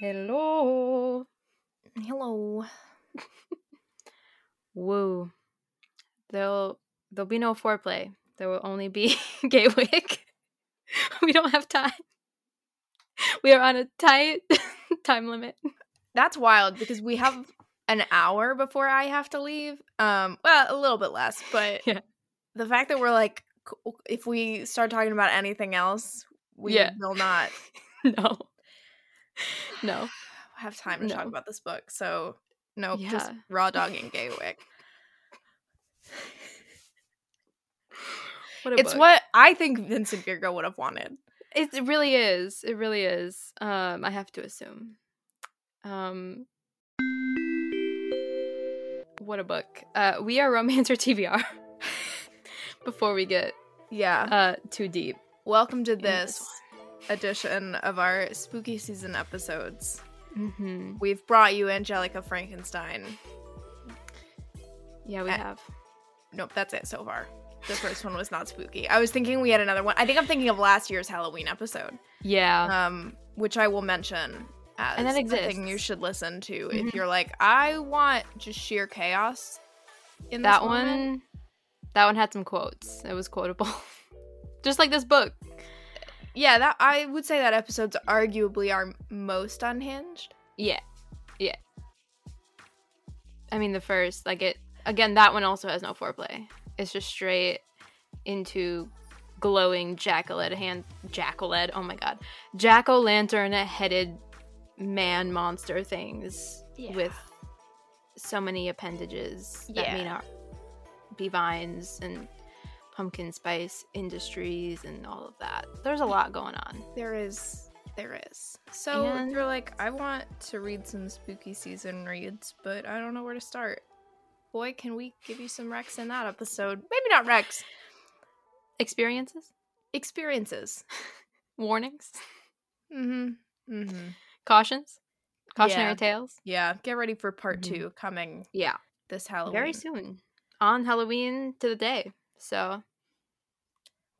Hello. Hello. Woo. There'll there'll be no foreplay. There will only be Gaywyck. we don't have time. We are on a tight time limit. That's wild because we have an hour before I have to leave. Um, well, a little bit less, but Yeah. the fact that we're like, if we start talking about anything else, we Yeah. will not No. No. I have time to talk about this book. So, nope, just Yeah. raw dogging Gaywyck. What a It's book. what I think Vincent Virga would have wanted. It, really is. It really is. Um, I have to assume. Um, what a book. Uh, we are Romance Your TBR. Before we get Yeah. uh too deep. Welcome to this edition of our spooky season episodes. Mm-hmm. We've brought you Angelica Frankenstein. Yeah, we Uh, have. Nope, that's it so far. The first one was not spooky. I was thinking we had another one. I think I'm thinking of last year's Halloween episode, Yeah. um, which I will mention as And that the thing you should listen to Mhm. if you're like, I want just sheer chaos. In this that moment." one that one had some quotes. It was quotable. Just like this book. Yeah, that I would say that episode's arguably our most unhinged. Yeah. Yeah. I mean the first, like it again, that one also has no foreplay. It's just straight into glowing jack-o'-lantern hand jack-o'-lantern, oh my god. Jack-o'-lantern headed man monster things Yeah. with so many appendages that Yeah. may not be vines and pumpkin spice industries and all of that. There's a lot going on. There is, there is. So And- you're like, I want to read some spooky season reads, but I don't know where to start. Boy, can we give you some Rex in that episode? Maybe not Rex. Experiences? Experiences. Warnings? Mm-hmm. Mm-hmm. Cautions? Cautionary Yeah. tales? Yeah, get ready for part Mhm. two coming Yeah. this Halloween. Very soon. On Halloween to the day. So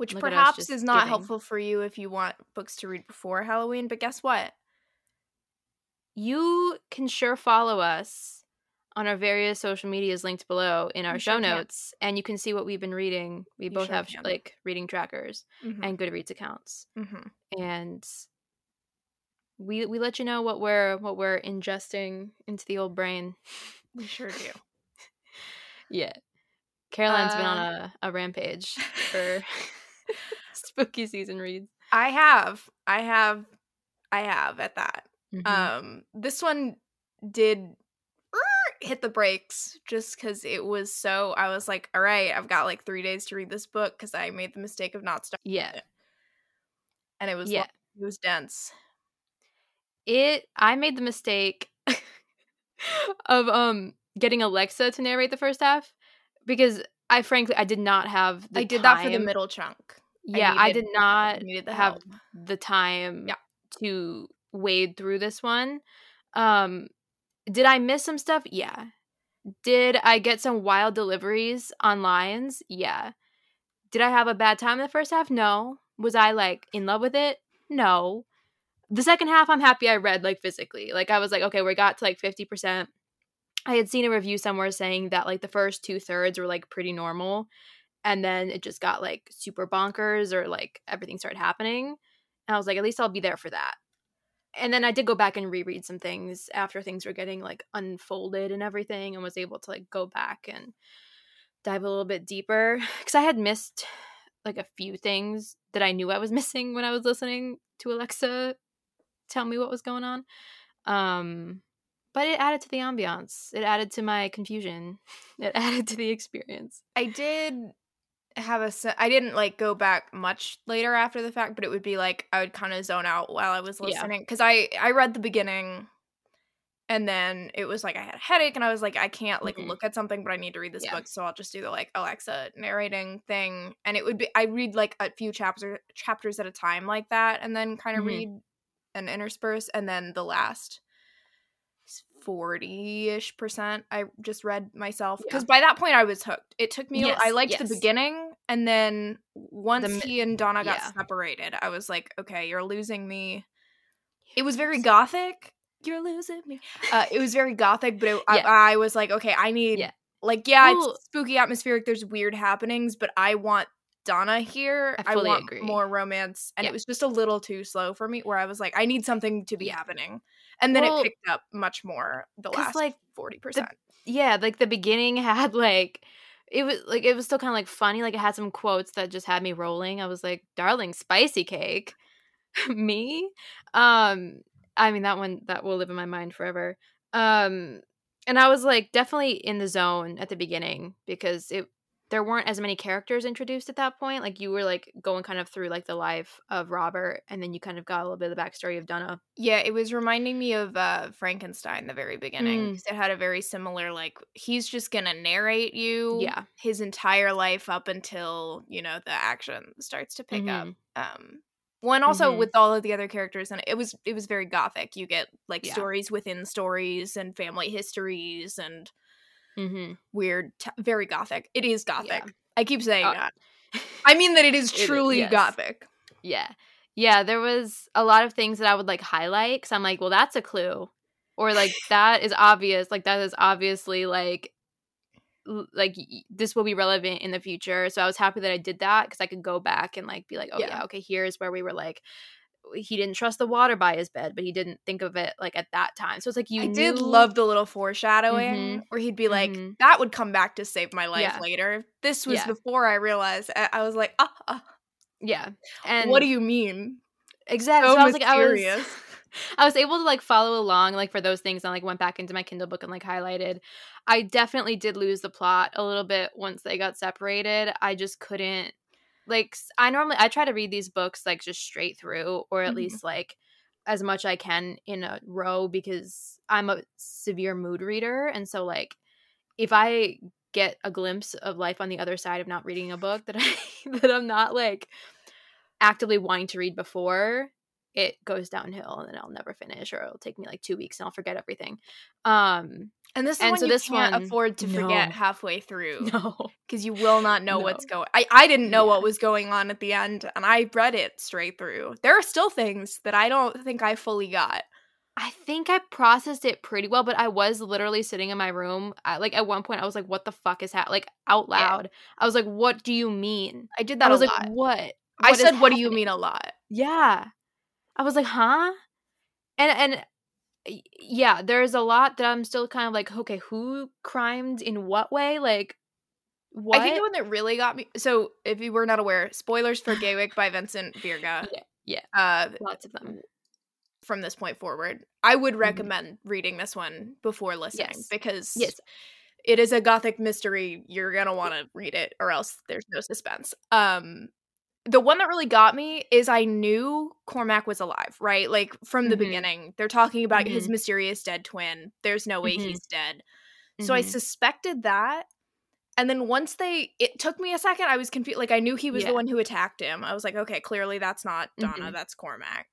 Which Look perhaps is not giving. helpful for you if you want books to read before Halloween, but guess what? you can sure follow us on our various social medias linked below in our You show sure can. notes and you can see what we've been reading. We You both sure have can. like reading trackers Mm-hmm. and Goodreads accounts. mm-hmm. And we we let you know what we're what we're ingesting into the old brain. We sure do. Yeah. Caroline's been on Uh, a, a rampage for spooky season reads. I have. I have. I have at that. Mhm. Um, this one did hit the brakes just because it was so. I was like, all right, I've got like three days to read this book because I made the mistake of not starting, yeah. and it was Yeah. long, it was dense. it i made the mistake of um getting alexa to narrate the first half because i frankly i did not have the I did that for the middle chunk. yeah i, needed- did not have help. the time Yeah. to wade through this one. Um did i miss some stuff? Yeah. Did i get some wild deliveries on lines? Yeah. Did i have a bad time in the first half? No. Was i like in love with it? No. The second half i'm happy i read like physically. Like i was like okay we got to like 50% i had seen a review somewhere saying that like the first two thirds were like pretty normal and then it just got like super bonkers or like everything started happening and i was like at least i'll be there for that. And then i did go back and reread some things after things were getting like unfolded and everything and was able to like go back and dive a little bit deeper because i had missed like a few things that i knew i was missing when i was listening to alexa tell me what was going on um but it added to the ambiance it added to my confusion it added to the experience I did have a I didn't like go back much later after the fact, but it would be like I would kind of zone out while I was Yeah. listening because I I read the beginning, and then it was like I had a headache and I was like I can't like Mhm. look at something, but I need to read this Yeah. book, so I'll just do the like Alexa narrating thing, and it would be I read like a few chapters chapters at a time like that, and then kind of Mhm. read and intersperse, and then the last 40-ish percent i just read myself because Yeah. by that point i was hooked it took me i Yes, liked the beginning and then once mi- he and donna got yeah. separated i was like okay you're losing me it was very gothic you're losing me. Uh, it was very gothic, but it, Yeah. I, I was like, okay, I need like yeah, it's spooky atmospheric. There's weird happenings, but I want Donna here. I fully want agree. more romance, and Yeah. it was just a little too slow for me. Where I was like, I need something to be happening, and then Well, it picked up much more the last like, forty percent. yeah, like the beginning had like it was like it was still kind of like funny. Like it had some quotes that just had me rolling. I was like, "Darling, spicy cake, me." Um, I mean that one that will live in my mind forever. Um, and I was like definitely in the zone at the beginning because it there weren't as many characters introduced at that point. Like you were like going kind of through like the life of Robert, and then you kind of got a little bit of the backstory of Donna. Yeah, it was reminding me of uh, Frankenstein the very beginning Mm. it had a very similar like he's just gonna narrate you Yeah. his entire life up until you know the action starts to pick up. Mhm. Um, one also Mhm. with all of the other characters and it was it was very gothic. You get like Yeah. stories within stories and family histories and Mm-hmm. weird, t- very gothic. It is gothic. Yeah. I keep saying Uh, that. I mean that it is It is, truly yes. gothic. Yeah. Yeah, there was a lot of things that I would like highlight cuz I'm like, well that's a clue. Or like that is obvious. Like that is obviously like like this will be relevant in the future. So I was happy that I did that cuz I could go back and like be like, oh yeah. Yeah. okay, here's where we were like he didn't trust the water by his bed, but he didn't think of it like at that time. So it's like you I did love the little foreshadowing Mhm. where he'd be like, Mhm. "That would come back to save my life Yeah. later." This was Yeah. before I realized. I, I was like, "Ah, ah, Yeah. And what do you mean?" Exactly. So So, I was like, I was, mysterious. I was able to like follow along like for those things. and like went back into my Kindle book and like highlighted. I definitely did lose the plot a little bit once they got separated. I just couldn't like. I normally I try to read these books like just straight through, or at Mhm. least like as much I can in a row because I'm a severe mood reader, and so like if I get a glimpse of life on the other side of not reading a book that I that I'm not like actively wanting to read before it goes downhill and then I'll never finish or it'll take me like 2 weeks and I'll forget everything. Um And this is And when so you this can't one- afford to forget no. halfway through no. because you will not know No. what's going. I I didn't know Yeah. what was going on at the end, and I read it straight through. There are still things that I don't think I fully got. I think I processed it pretty well, but I was literally sitting in my room. I, like at one point I was like what the fuck is happening? Like out Yeah. loud. I was like what do you mean? I did that. I was a like lot. what? I said, "What do you mean a lot?" Yeah. I was like, huh? And and y- yeah, there's a lot that I'm still kind of like, okay, who crimed in what way? Like what? I think the one that really got me. So, if you were not aware, spoilers for Gaywyck by Vincent Virga. Yeah, yeah. Uh, Lots of them. from this point forward, I would recommend reading this one before listening Mm-hmm. Yes. because Yes. it is a gothic mystery. You're gonna want to read it, or else there's no suspense. Um, the one that really got me is I knew Cormac was alive, right? Like from the Mhm. beginning, they're talking about his Mhm. mysterious dead twin. There's no way Mhm. he's dead. So I Mhm. suspected that. And then once they, it took me a second. I was confused. Like I knew he was Yeah. the one who attacked him. I was like, okay, clearly that's not Donna. Mhm. That's Cormac.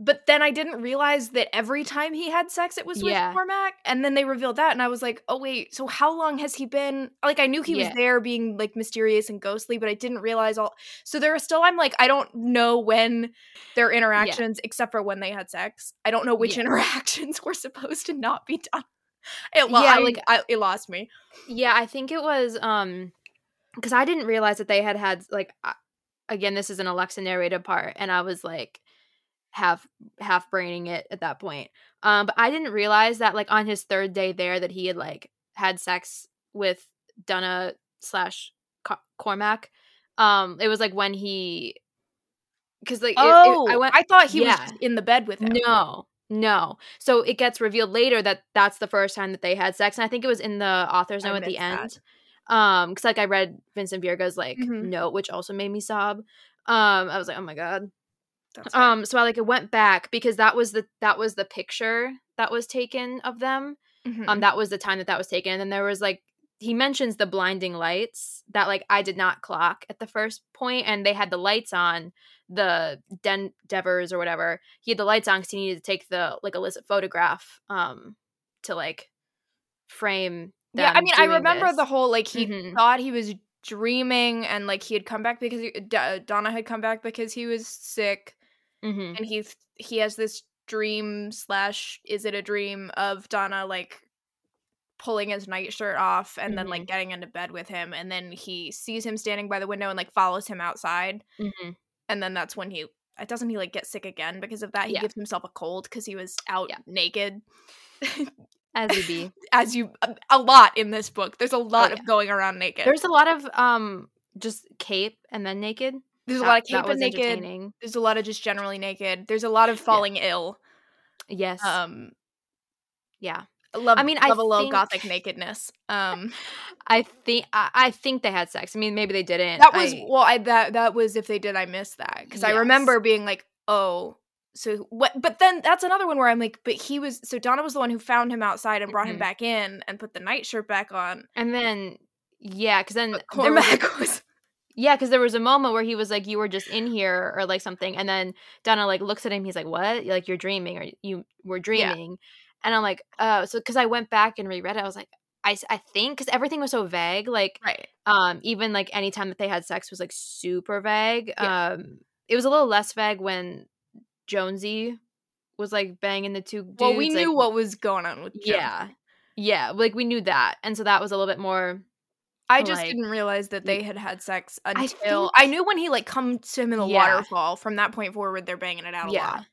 But then I didn't realize that every time he had sex, it was with Yeah. Cormac. And then they revealed that, and I was like, oh wait, so how long has he been? Like I knew he was there, being like mysterious and ghostly, but I didn't realize all. So there are still, I'm like, I don't know when their interactions, except for when they had sex. I don't know which Yeah. interactions were supposed to not be done. It, lo- Yeah, I- like- I, it lost me. Yeah, I think it was um because I didn't realize that they had had like I- again this is an Alexa narrated part and I was like half half braining it at that point. Um but I didn't realize that like on his third day there that he had like had sex with Donna slash Cormac. Um it was like when he because like it- it- Oh, I went I thought he was yeah. just in the bed with him. no, no. So it gets revealed later that that's the first time that they had sex, and I think it was in the author's note at the that. end. Um, because like I read Vincent Virga's like Mhm. note, which also made me sob. Um, I was like, oh my god. That's. Um, so I like it went back because that was the that was the picture that was taken of them. Mhm. Um, that was the time that that was taken, and then there was like he mentions the blinding lights that like I did not clock at the first point, and they had the lights on the Den Devers or whatever. He had the lights on because he needed to take the like illicit photograph um to like frame. yeah, I mean, I remember this. the whole like he Mhm. thought he was dreaming and like he had come back because he, D- Donna had come back because he was sick Mhm. and he he has this dream slash is it a dream of Donna like pulling his nightshirt off and then Mhm. like getting into bed with him and then he sees him standing by the window and like follows him outside hmm and then that's when he doesn't he like get sick again because of that he Yeah. gives himself a cold because he was out Yeah. naked As he be. as you a, a lot in this book there's a lot Oh, yeah. of going around naked There's a lot of um just cape and then naked. There's a lot of that cape and naked there's a lot of just generally naked there's a lot of falling ill Yes. um yeah. I love I mean, I love a little think- gothic nakedness um I think I, I think they had sex. I mean, maybe they didn't. that was I- well i that that was if they did i missed that because i remember being like oh so what but then that's another one where i'm like but he was so donna was the one who found him outside and brought him Mhm. back in and put the nightshirt back on and then yeah, because then but cormac was yeah, because there was a moment where he was like, "You were just in here" or like something, and then Donna like looks at him. He's like, "What? Like you're dreaming or you were dreaming?" And I'm like, "Oh." So because I went back and reread it, I was like, "I, I think because everything was so vague, like right um even like any time that they had sex was like super vague. Yeah. Um, it was a little less vague when Jonesy was like banging the two dudes. well we knew like, what was going on with Jonesy. Yeah. Yeah, like we knew that. And so that was a little bit more i just like- didn't realize that they had had sex I until think- i, knew when he like comes to him in the Yeah. waterfall from that point forward they're banging it out a yeah. lot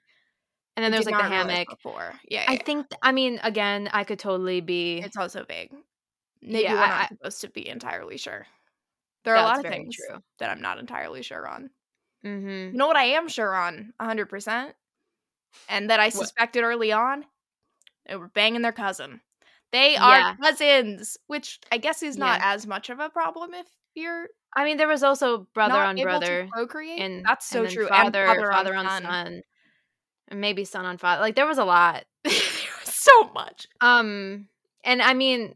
And then I there's like the hammock. before yeah, I think I mean again, I could totally be it's also vague maybe Yeah, we're not I- supposed to be entirely sure there are a lot of things true. that i'm not entirely sure on Mhm. You know what I am sure on 100%? And that I What? suspected early on? They were banging their cousin. They are Yeah. cousins, which I guess is not Yeah. as much of a problem if you're I mean there was also brother on brother procreate. and That's so and true. Father, and father, on, son. And maybe son on father. Like there was a lot. so much. Um and I mean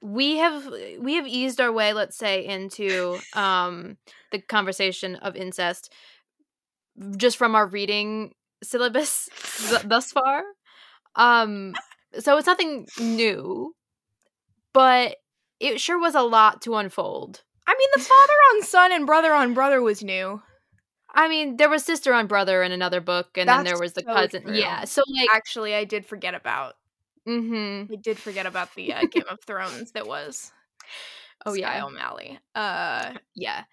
we have we have eased our way let's say into um the conversation of incest just from our reading syllabus th- thus far um so it's nothing new but it sure was a lot to unfold I mean, the father on son and brother on brother was new. i mean there was sister on brother in another book and then there was the so cousin true. yeah so like Actually, I did forget about. Mm-hmm. I did forget about the uh, Game of Thrones that was. oh Sky yeah O'Malley. Uh, yeah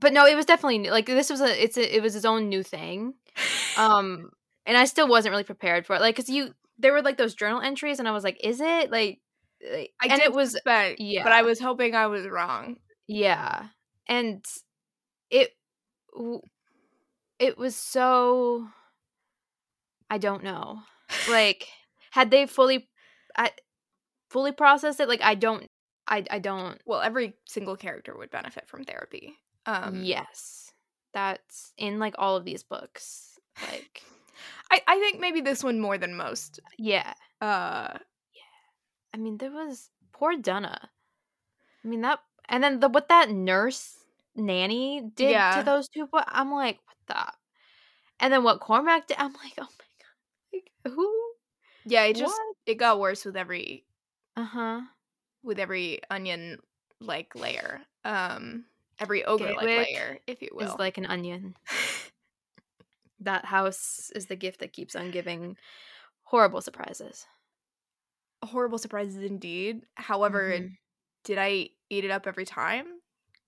but no it was definitely new. like this was a it's a, it was his own new thing um and i still wasn't really prepared for it like because you there were like those journal entries and i was like is it like like- I and it was but yeah. I was hoping I was wrong. yeah and it it was so i don't know like had they fully i fully processed it like i don't i i don't well every single character would benefit from therapy um yes that's in like all of these books like I, I think maybe this one more than most yeah uh yeah. I mean, there was poor Donna. I mean that, and then the what that nurse nanny did Yeah. to those two. But I'm like, what the? And then what Cormac did, I'm like, oh my god, like who? yeah it just What? it got worse with every Uh huh. with every onion like layer um every ogre like layer if you will Is like an onion. That house is the gift that keeps on giving horrible surprises. horrible surprises indeed however Mhm. did i eat it up every time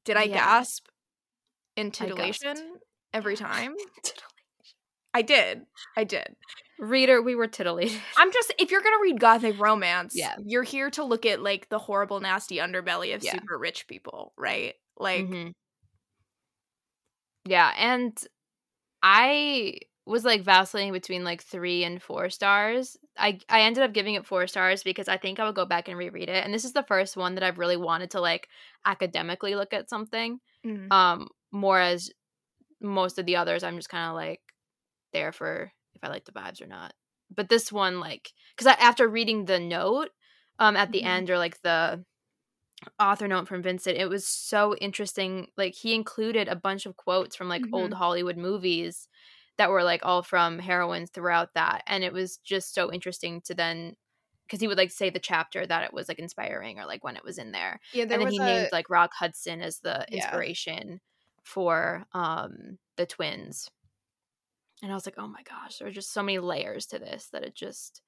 did i Yeah. gasp in titillation every time i did i did Reader, we were titillated. I'm just if you're gonna read gothic romance, Yeah. you're here to look at like the horrible, nasty underbelly of Yeah. super rich people, right? Like, Mhm. Yeah, and I was like vacillating between like three and four stars. I I ended up giving it four stars because I think I would go back and reread it. And this is the first one that I've really wanted to like academically look at something. mm, Um, more as most of the others, I'm just kind of like there for if I like the vibes or not. But this one, like, because after reading the note, um, at the Mhm. end or like the author note from Vincent, it was so interesting. Like he included a bunch of quotes from like old Hollywood movies that were like all from heroines throughout that, and it was just so interesting to then. Because he would like say the chapter that it was like inspiring, or like when it was in there, yeah, there and then he a named like Rock Hudson as the Yeah. inspiration for um the twins. and I was like, oh my gosh, there are just so many layers to this that it just,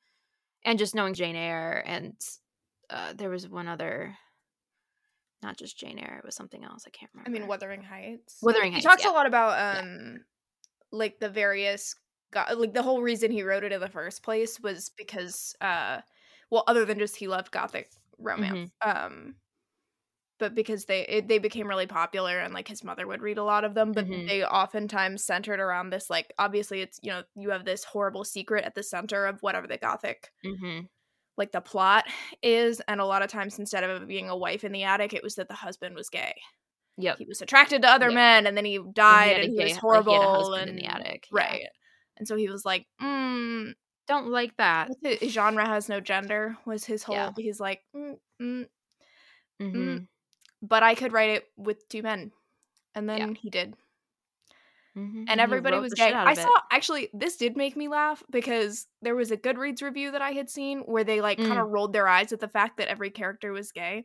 and just knowing Jane Eyre, and uh, there was one other, not just Jane Eyre, it was something else. I can't remember. I mean, Wuthering Heights. Wuthering Heights. He talks yeah. a lot about um, like the various go- like the whole reason he wrote it in the first place was because uh, well, other than just he loved gothic romance, Mm-hmm. um, but because they it, they became really popular and like his mother would read a lot of them, but Mhm. they oftentimes centered around this like obviously it's you know you have this horrible secret at the center of whatever the gothic Mm-hmm. Like the plot is and a lot of times instead of being a wife in the attic it was that the husband was gay yeah he was attracted to other Yep. men and then he And he died and a he, was like, horrible he a husband and in the attic. yeah. right and so he was like mm, Don't like that. it- genre has no gender was his whole Yeah. he's like mm, mm, Mm-hmm. but i could write it with two men and then Yeah. he did Mm-hmm. and everybody was gay. I saw actually this did make me laugh because there was a Goodreads review that I had seen where they like kind Mm. of rolled their eyes at the fact that every character was gay.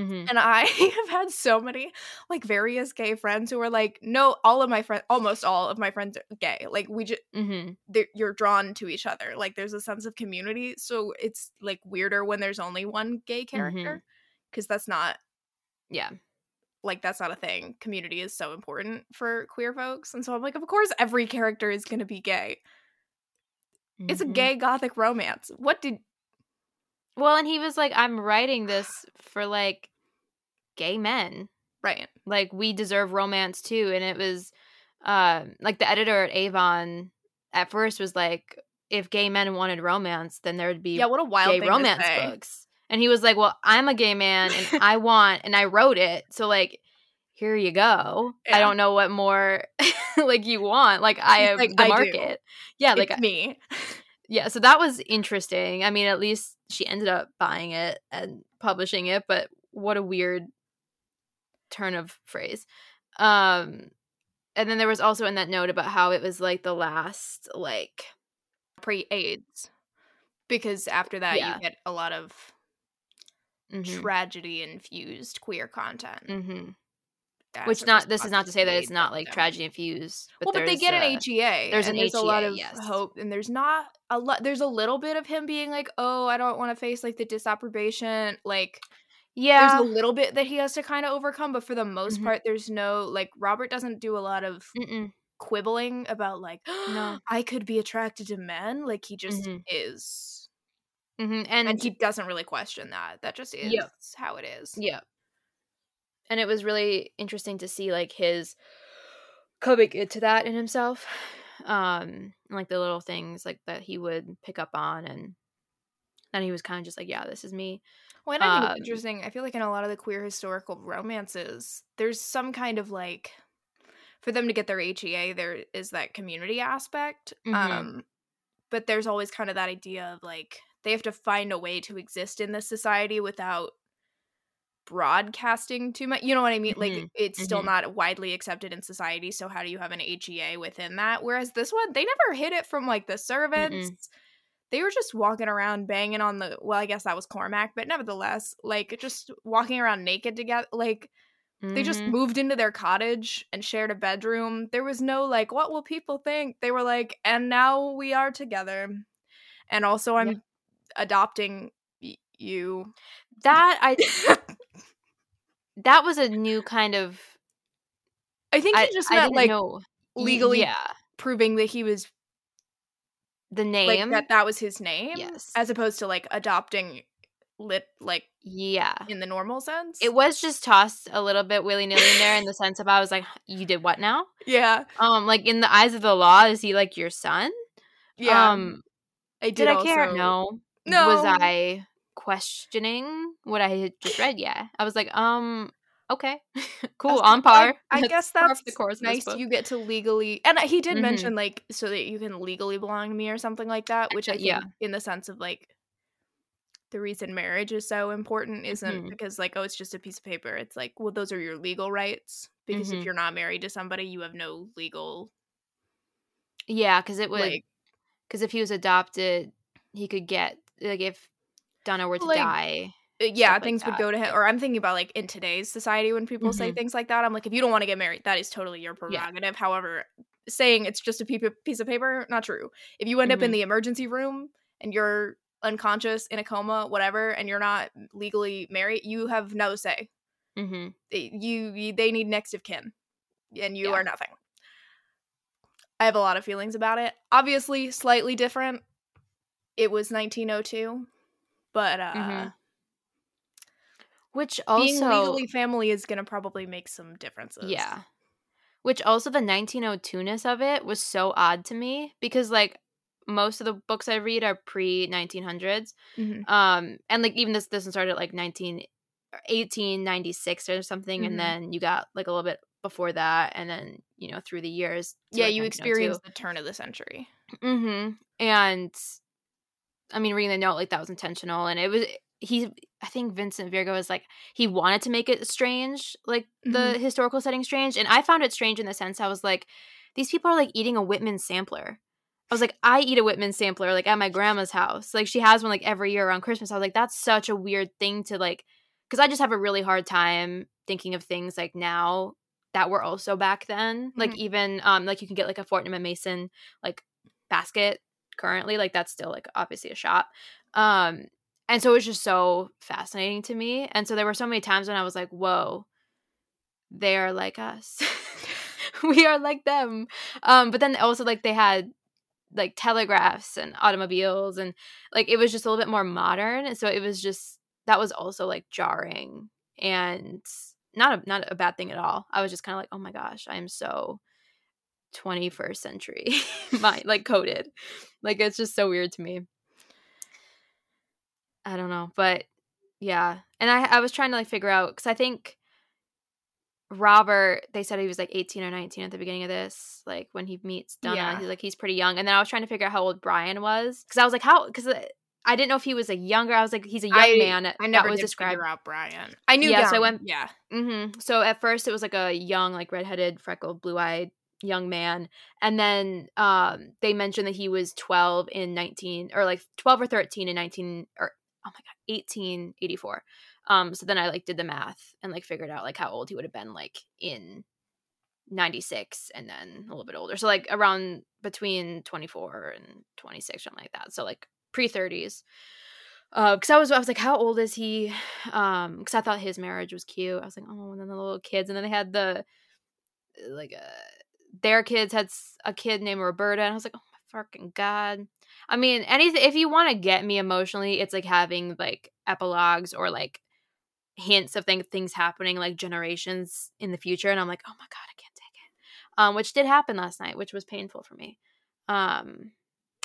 Mm-hmm. And I have had so many like various gay friends who are like, no, all of my friends, almost all of my friends are gay. Like we just Mm-hmm. you're drawn to each other. Like there's a sense of community. So it's like weirder when there's only one gay character because that's not Yeah. Like that's not a thing. Community is so important for queer folks. And so I'm like, of course every character is going to be gay. It's a Mhm. gay gothic romance. What did Well, and he was like, I'm writing this for like gay men. right? Like we deserve romance too. And it was um like the editor at Avon at first was like, if gay men wanted romance, then there would be Yeah, what a wild gay romance books. And he was like, Well, I'm a gay man and I want and I wrote it. So like here you go. Yeah. I don't know what more like you want. Like I have like, the "I do. market. Yeah, like me. yeah, so that was interesting. I mean, at least she ended up buying it and publishing it, but what a weird turn of phrase. Um and then there was also in that note about how it was like the last like Pre-AIDS, because after that Yeah. you get a lot of mhm, tragedy infused queer content. mhm. as which not this is not to say that it's not like victim. tragedy infused. But well, but they get an uh, HEA. there's and an there's a lot of yes. hope, and there's not a lot. There's a little bit of him being like, "Oh, I don't want to face like the disapprobation." Like, Yeah. there's a little bit that he has to kind of overcome, but for the most Mhm. part, there's no like Robert doesn't do a lot of Mm-mm. quibbling about like, No. I could be attracted to men. Like he just Mhm. is, Mhm, And, and he doesn't really question that. That just is Yep. how it is. Yeah. And it was really interesting to see like his coming into that in himself. Um and, like the little things like that he would pick up on and then he was kind of just like, Yeah, this is me. Well, and I think Um, it's interesting. I feel like in a lot of the queer historical romances, there's some kind of like, for them to get their HEA, there is that community aspect. Mhm. Um, but there's always kind of that idea of like they have to find a way to exist in this society without broadcasting too much. You know what I mean? Like Mhm. it's still Mhm. not widely accepted in society. So how do you have an HEA within that? Whereas this one, they never hid it from like the servants. They were just walking around banging on the. Well, I guess that was Cormac, but nevertheless, like just walking around naked together. Like they just Mhm. moved into their cottage and shared a bedroom. There was no like, what will people think? They were like, and now we are together. And also, I'm Yep. Adopting y- you. that I that was a new kind of I think I, he just I meant didn't like know legally yeah proving that he was the like name that that was his name, Yes. as opposed to like adopting lit like yeah in the normal sense. it was just tossed a little bit willy-nilly in there in the sense of I was like you did what now yeah, um like in the eyes of the law is he like your son yeah. um I did, did, I care no No. was I questioning what I had just read yeah I was like um okay cool That's- on par I, I guess that's the course nice. You get to legally, and he did Mhm. mention like so that you can legally belong to me or something like that. Which I think, Yeah. in the sense of like, the reason marriage is so important isn't Mhm. because like oh it's just a piece of paper. It's like well those are your legal rights because Mhm. if you're not married to somebody you have no legal yeah because it would like because if he was adopted he could get like if Donna were to Like, die uh, yeah stuff like things would go to him or i'm thinking about like in today's society when people say Mhm. things like that i'm like if you don't want to get married that is totally your Yeah. prerogative however saying it's just a piece of paper, not true. If you end mm-hmm. up in mm-hmm. the emergency room and you're unconscious in a coma, whatever, and you're not legally married, you have no say. Mm-hmm. You, you, they need next of kin, and you yeah. are nothing. I have a lot of feelings about it. Obviously, slightly different. It was 1902, but uh, mm-hmm. which also being legally family is gonna probably make some differences. Yeah. Which also the 1902ness of it was so odd to me because like most of the books I read are pre 1900s. Mm-hmm. Um, and like even this this one started at like 19 1896 or something mm-hmm. and then you got like a little bit before that and then you know through the years yeah like you experienced the turn of the century mm-hmm and i mean reading the note like that was intentional and it was he i think vincent virga was like he wanted to make it strange like the mm-hmm. historical setting strange and i found it strange in the sense i was like these people are like eating a whitman sampler I was like, I eat a Whitman sampler like at my grandma's house. Like she has one like every year around Christmas. I was like, that's such a weird thing to like, because I just have a really hard time thinking of things like now that were also back then. Mm-hmm. Like even um like you can get like a Fortnum and Mason like basket currently. Like that's still like obviously a shop. Um and so it was just so fascinating to me. And so there were so many times when I was like, whoa, they are like us. we are like them. Um, but then also like they had like telegraphs and automobiles and like it was just a little bit more modern and so it was just that was also like jarring and not a not a bad thing at all i was just kind of like oh my gosh i am so 21st century my like coded like it's just so weird to me i don't know but yeah and i i was trying to like figure out because i think Robert, they said he was like 18 or 19 at the beginning of this, like when he meets Donna. Yeah. He's like, he's pretty young. And then I was trying to figure out how old Brian was. Cause I was like, how, cause uh, I didn't know if he was a younger. I was like, he's a young I, man. I never was described. out Brian. I knew. Yeah. Young. So I went. Yeah. Mm-hmm. So at first it was like a young, like redheaded, freckled, blue eyed young man. And then um they mentioned that he was 12 in 19 or like 12 or 13 in 19 or oh my god, 1884. Um, so then I like did the math and like figured out like how old he would have been like in 96 and then a little bit older. So like around between 24 and 26, something like that. So like pre 30s. Uh, cause I was, I was like, how old is he? Um, cause I thought his marriage was cute. I was like, oh, and then the little kids, and then they had the, like, uh, their kids had a kid named Roberta, and I was like, oh my fucking god. I mean, anything if you want to get me emotionally, it's like having like epilogues or like hints of things things happening like generations in the future and i'm like oh my god i can't take it. Um which did happen last night which was painful for me. Um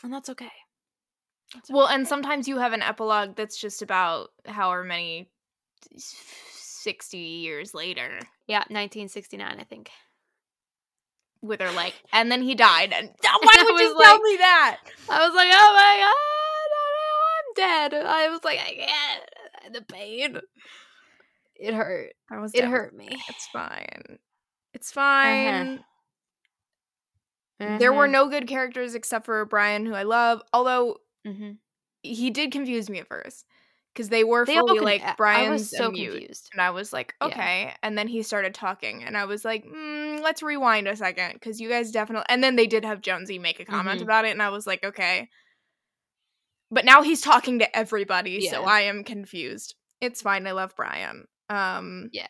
and that's okay. That's well okay. and sometimes you have an epilogue that's just about however many 60 years later. Yeah 1969 i think with her like and then he died and why would you like, tell me that i was like oh my god i'm dead i was like i can't the pain it hurt. I was. It hurt me. It's fine. It's fine. Uh-huh. Uh-huh. There were mm-hmm. no good characters except for Brian, who I love. Although mm-hmm. he did confuse me at first because they were they fully like Brian's I was so mute, confused, and I was like, okay. Yeah. And then he started talking, and I was like, mm, let's rewind a second because you guys definitely. And then they did have Jonesy make a comment mm-hmm. about it, and I was like, okay. But now he's talking to everybody, yeah. so I am confused. It's fine. I love Brian. Um yeah.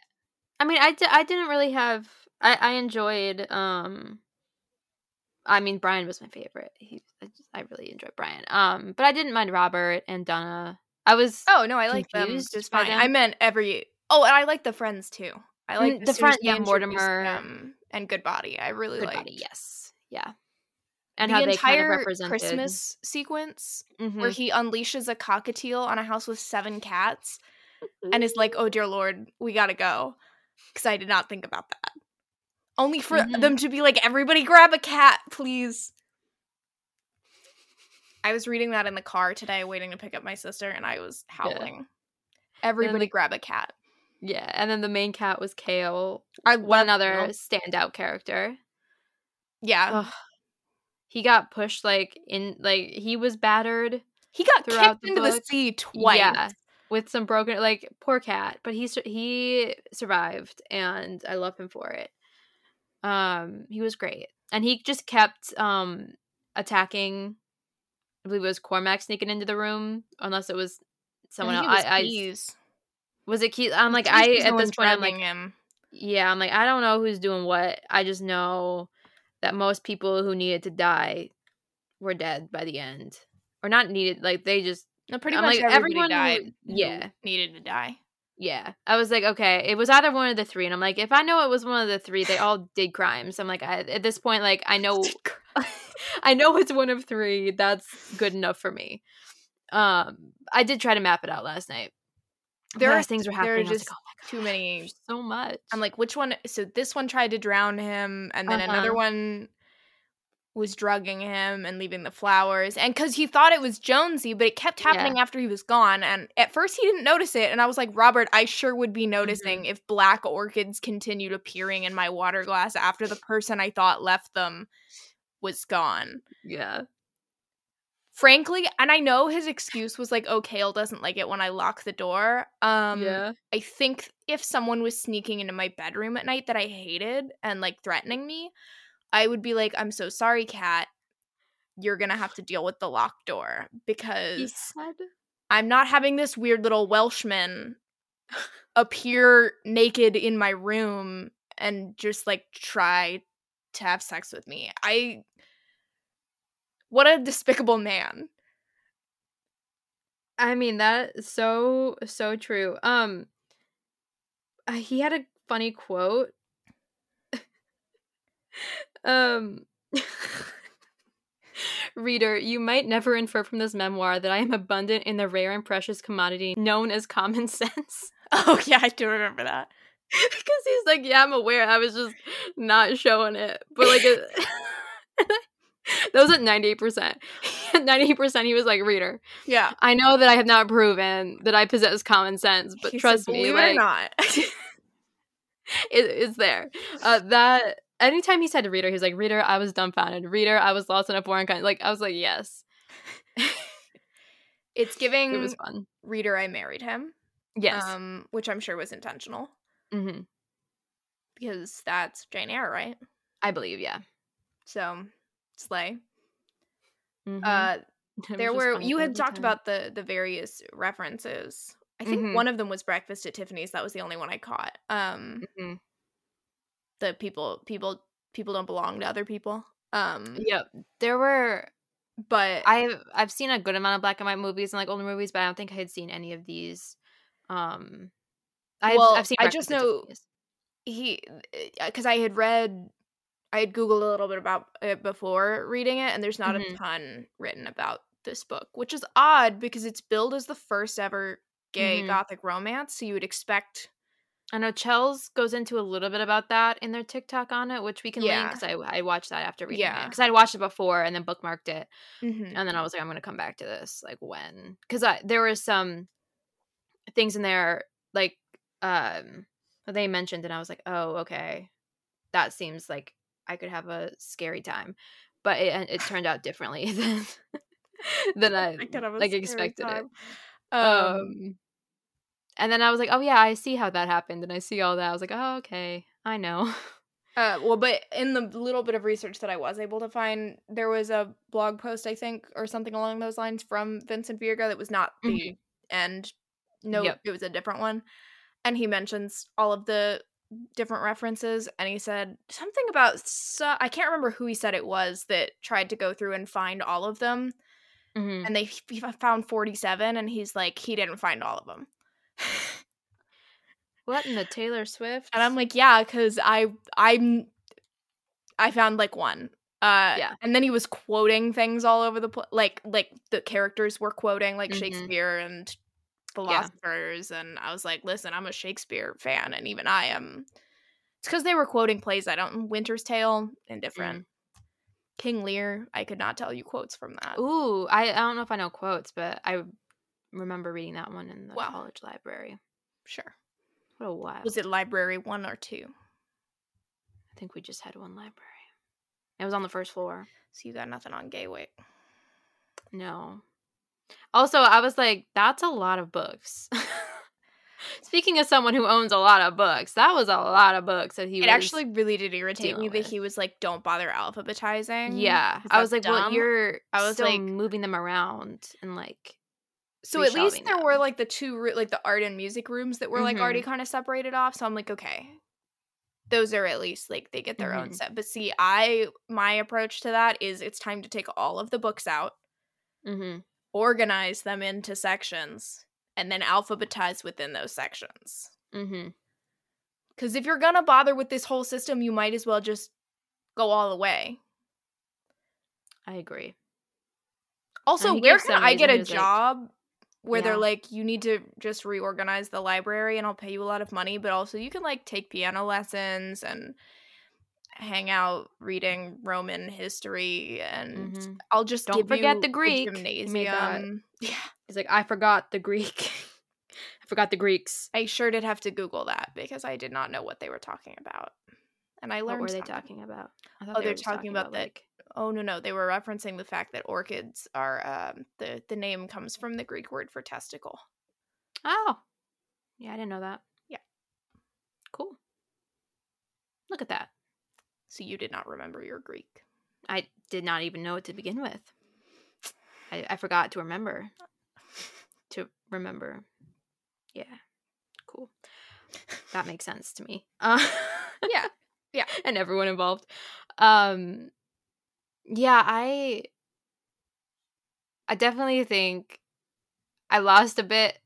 I mean, I, d- I didn't really have I I enjoyed um I mean, Brian was my favorite. He I, just, I really enjoyed Brian. Um but I didn't mind Robert and Donna. I was Oh, no, I like them just fine. Them. I meant every Oh, and I like the friends too. I like mm, the friend yeah, Mortimer um, and Goodbody. I really like yes. Yeah and the how entire kind of Christmas sequence mm-hmm. where he unleashes a cockatiel on a house with seven cats and is like, "Oh dear lord, we got to go." Cuz I did not think about that. Only for mm-hmm. them to be like, "Everybody grab a cat, please." I was reading that in the car today waiting to pick up my sister and I was howling. Yeah. Everybody the, grab a cat. Yeah, and then the main cat was Kale. I one another standout character. Yeah. Ugh. He got pushed like in like he was battered. He got kicked the into book. the sea twice. Yeah with some broken like poor cat but he he survived and i love him for it um he was great and he just kept um attacking. I believe it was Cormac sneaking into the room, unless it was someone I else. was I, I was it Keith? I'm like Keys I at this point I'm like him. yeah I'm like I don't know who's doing what. I just know that most people who needed to die were dead by the end, or not needed. Like they just No, pretty I'm much like, everyone died. who yeah. needed to die. Yeah. I was like, okay, it was either one of the three. And I'm like, if I know it was one of the three, they all did crimes. I'm like, I, at this point, like, I know, I know it's one of three. That's good enough for me. Um, I did try to map it out last night. There There are- things were there are happening. I was just like, oh Too many. so much. I'm like, which one? So this one tried to drown him, and then another Uh-huh. one was drugging him and leaving the flowers. And because he thought it was Jonesy, but it kept Yeah. happening after he was gone. And at first he didn't notice it. And I was like, Robert, I sure would be noticing if black orchids continued appearing in my water glass after the person I thought left them was gone. yeah. Frankly, and I know his excuse was like, oh, Kale doesn't like it when I lock the door. Um, yeah. I think if someone was sneaking into my bedroom at night that I hated and like threatening me, I would be like, I'm so sorry, Kat. You're going to have to deal with the locked door because said, I'm not having this weird little Welshman appear naked in my room and just like try to have sex with me. I. What a despicable man. I mean, that is so, so true. Um, he had a funny quote. um, reader, you might never infer from this memoir that I am abundant in the rare and precious commodity known as common sense. Oh, yeah, I do remember that. Because he's like, yeah, I'm aware. I was just not showing it, but like, it, that was at ninety eight percent. Ninety eight percent, he was like, reader. Yeah. I know that I have not proven that I possess common sense, but He said, trust me, believe like, it or not. it, it's there. Uh, that anytime he said to reader, he was like, "Reader, I was dumbfounded. Reader, I was lost in a foreign country." Like I was like, "Yes." it's giving It was fun. reader I married him. Yes. Um, which I'm sure was intentional hmm because that's Jane Eyre, right? I believe. Yeah. So slay. Mhm. Uh, there were you had talked time. about the the various references. I think Mhm. one of them was Breakfast at Tiffany's. That was the only one I caught. Um, The people people people don't belong to other people. Um, Yep. There were. but I've I've seen a good amount of black and white movies and like older movies, but I don't think I had seen any of these. Um, I've, Well, I've seen. I just know- he because I had read I had googled a little bit about it before reading it and there's not Mhm. a ton written about this book which is odd because it's billed as the first ever gay Mhm. gothic romance so you would expect I know Chels goes into a little bit about that in their TikTok on it, which we can link Yeah. because I I watched that after reading it Yeah. because I'd watched it before and then bookmarked it, Mhm. and then I was like, I'm gonna come back to this like when because I there were some things in there like um they mentioned and I was like, oh okay, that seems like I could have a scary time, but it it turned out differently than than I, I like expected it. Um, um and then I was like, oh yeah, I see how that happened, and I see all that. I was like, oh okay, I know. Uh, well, but in the little bit of research that I was able to find, there was a blog post, I think, or something along those lines from Vincent Virga that was not the end No, Yep. It was a different one. And he mentions all of the different references. And he said something about, so- I can't remember who he said it was that tried to go through and find all of them. Mhm. And they he found 47. And he's like, he didn't find all of them. What in the Taylor Swift? And I'm like, yeah, because I I'm I found like one. Uh Yeah. and then he was quoting things all over the place like like the characters were quoting like Mhm. Shakespeare and philosophers and I was like, listen, I'm a Shakespeare fan and even I am it's because they were quoting plays I don't Winter's Tale and different. King Lear, I could not tell you quotes from that. Ooh, I, I don't know if I know quotes, but I remember reading that one in the Wow. college library. Sure. Oh, what a while. Was it library one or two? I think we just had one library. It was on the first floor. So you got nothing on Gaywyck. No. Also, I was like, that's a lot of books. Speaking of someone who owns a lot of books, that was a lot of books that he it actually really did irritate me that with. he was like, "Don't bother alphabetizing." Yeah, I was like, that's well, you're I was still like- moving them around and like So at least there were like the two like the art and music rooms that were like already Mm-hmm. kind of separated off. So I'm like, okay, those are at least like they get their own Mhm. set. But see, I my approach to that is it's time to take all of the books out, mm-hmm. organize them into sections, and then alphabetize within those sections. Mm-hmm. Because if you're gonna bother with this whole system, you might as well just go all the way. I agree. Also, he where can I get a job where they're like, you need to just reorganize the library and I'll pay you a lot of money, but also you can like take piano lessons and hang out reading Roman history and Mhm. I'll just Don't forget the Greek. He made that. gymnasium. Yeah, He's like, I forgot the Greek. I forgot the Greeks. I sure did have to Google that because I did not know what they were talking about. And I What learned were they talking about? I Oh, they're were just talking about that- like Oh no no, they were referencing the fact that orchids are um the the name comes from the Greek word for testicle. Oh. Yeah, I didn't know that. Yeah. Cool. Look at that. So you did not remember your Greek. I did not even know it to begin with. I, I forgot to remember. To remember. Yeah. Cool. That makes sense to me. Uh, Yeah. Yeah. and everyone involved. Um yeah, I I definitely think I lost a bit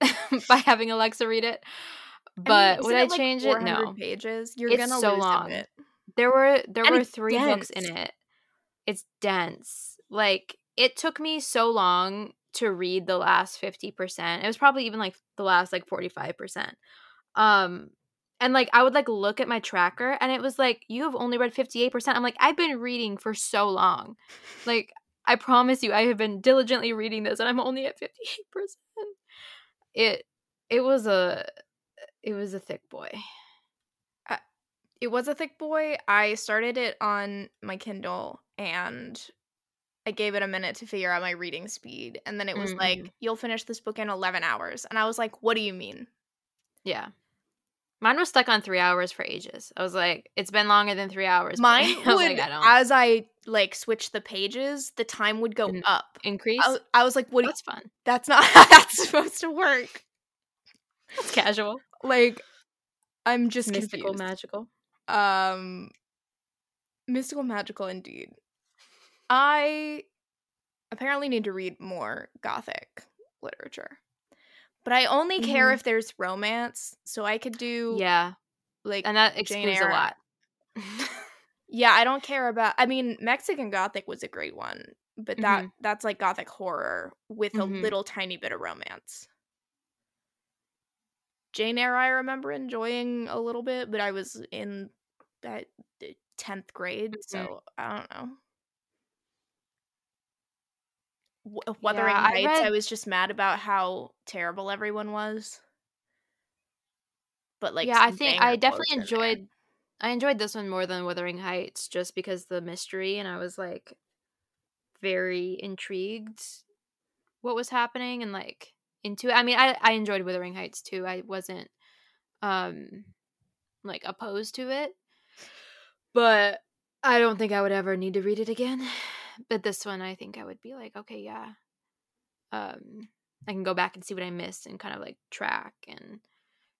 by having Alexa read it. But mean, would I like, change it? No. Pages. You're It's gonna so lose long. a bit. There were there And were three books in it. It's dense. Like it took me so long to read the last 50%. It was probably even like the last like 45%. Um and like I would like look at my tracker and it was like you have only read 58%. I'm like I've been reading for so long. Like I promise you I have been diligently reading this and I'm only at 58%. It it was a it was a thick boy. It was a thick boy. I started it on my Kindle and I gave it a minute to figure out my reading speed. And then it was Mhm. like, you'll finish this book in 11 hours. And I was like, what do you mean? Yeah. Mine was stuck on three hours for ages. I was like, it's been longer than three hours. Mine I would, like, I as I like switch the pages, the time would go Mm, up. increase. I was like, what? do you- That's fun. that's not how that's supposed to work. That's casual. Like, I'm just Mystical, confused. magical. um mystical magical indeed i apparently need to read more gothic literature but i only care Mhm. if there's romance so i could do Yeah. like And that excludes a lot. yeah i don't care about i mean mexican gothic was a great one but that Mm-hmm. that's like gothic horror with a Mhm. little tiny bit of romance jane eyre i remember enjoying a little bit but i was in that 10th grade Mhm. so i don't know W- Wuthering Yeah, Heights, I read- was just mad about how terrible everyone was. But like, yeah, I think I definitely quotes in there. enjoyed I enjoyed this one more than Wuthering Heights just because the mystery and I was like very intrigued what was happening and like into it. I mean, I I enjoyed Wuthering Heights too. I wasn't um like opposed to it. But I don't think I would ever need to read it again. But this one I think I would be like, okay, yeah. Um I can go back and see what I missed and kind of like track and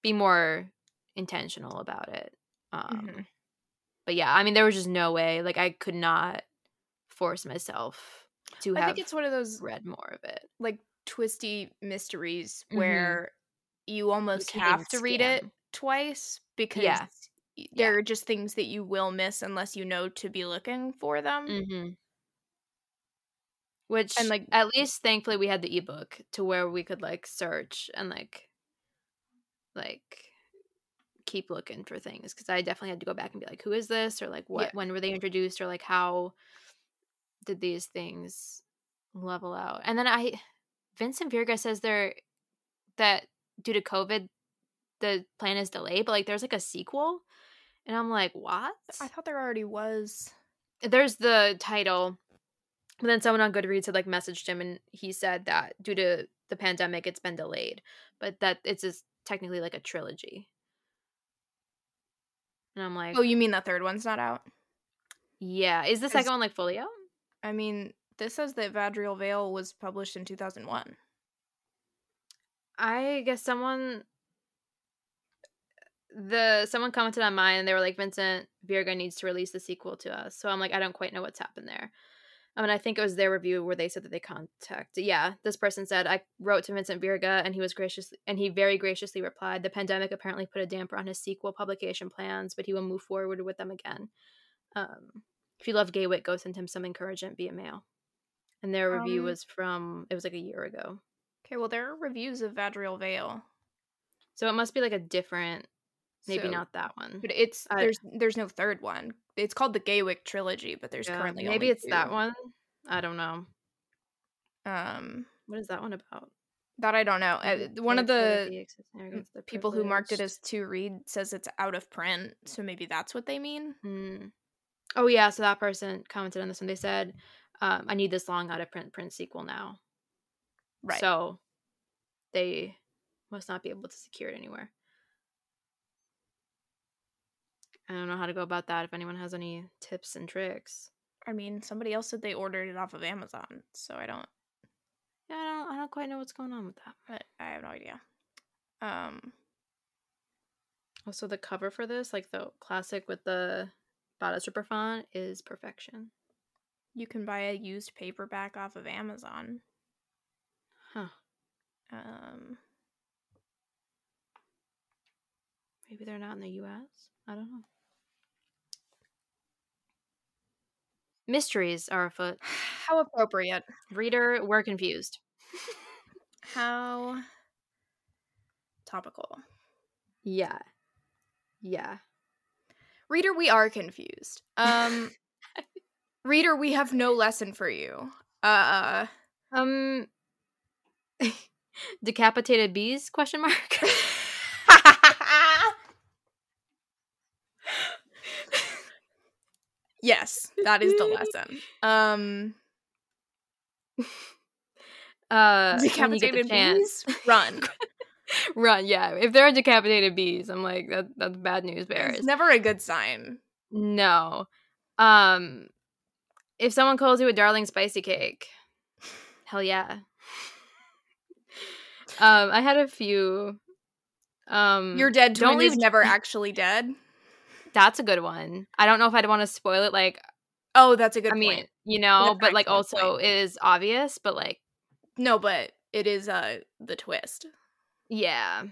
be more intentional about it. Um Mhm. but yeah, I mean there was just no way like I could not force myself to I think it's one of those read more of it. like twisty mysteries Mhm. where you almost can't have to read it twice because Yeah. y- Yeah. there are just things that you will miss unless you know to be looking for them. Mhm. Which And, like- at least thankfully we had the ebook to where we could like search and like like keep looking for things because I definitely had to go back and be like who is this or like what Yeah. when were they introduced or like how did these things level out. And then I Vincent Virga says there that due to COVID the plan is delayed but like there's like a sequel and I'm like what? I thought there already was. there's the title but then someone on goodreads had like messaged him and he said that due to the pandemic it's been delayed but that it's just technically like a trilogy. And I'm like, Oh, you mean the third one's not out? yeah. Is the second one like fully out? I mean, this says that Vadriel Vale was published in 2001. I guess someone the someone commented on mine and they were like Vincent Virga needs to release the sequel to us. So I'm like I don't quite know what's happened there. I mean I think it was their review where they said that they contacted yeah, this person said I wrote to Vincent Virga and he was gracious and he very graciously replied the pandemic apparently put a damper on his sequel publication plans, but he will move forward with them again. Um if you love Gaywyck, go send him some encouragement via mail. And their review Um, was from it was like a year ago. Okay, well, there are reviews of Vadriel Vale. So it must be like a different maybe so- not that one. But it's there's there's no third one. It's called the Gaywyck trilogy, but there's Yeah, currently maybe it's that one. I don't know. Um, What is that one about? that I don't know. Uh, one of the excess and arrogance of the people who marked it as to read says it's out of print, so maybe that's what they mean. Hmm. Oh yeah, so that person commented on this one. They said, um, "I need this long out of print print sequel now." Right. So they must not be able to secure it anywhere. I don't know how to go about that. If anyone has any tips and tricks, I mean, somebody else said they ordered it off of Amazon, so I don't. yeah, I don't, I don't quite know what's going on with that. But I have no idea. Um, Also, the cover for this, like the classic with the bada super font, is perfection. you can buy a used paperback off of Amazon. Huh. Um, Maybe they're not in the US. I don't know. Mysteries are afoot. how appropriate. Reader, we're confused. How topical. Yeah. Yeah. Reader, we are confused. Um, reader, we have no lesson for you. Uh, Um decapitated bees question mark. yes, that is the lesson. Um, uh when you get the decapitated chance, bees, run. Run, yeah. If there are decapitated bees, I'm like that that's bad news bears. It's never a good sign. No. Um if someone calls you a darling spicy cake, hell yeah. Um I had a few um Your dead don't twin is leave- never actually dead. That's a good one. I don't know if I'd want to spoil it like Oh, that's a good I mean, you know, That's but like also point. is obvious, but like No, but it is uh the twist. yeah.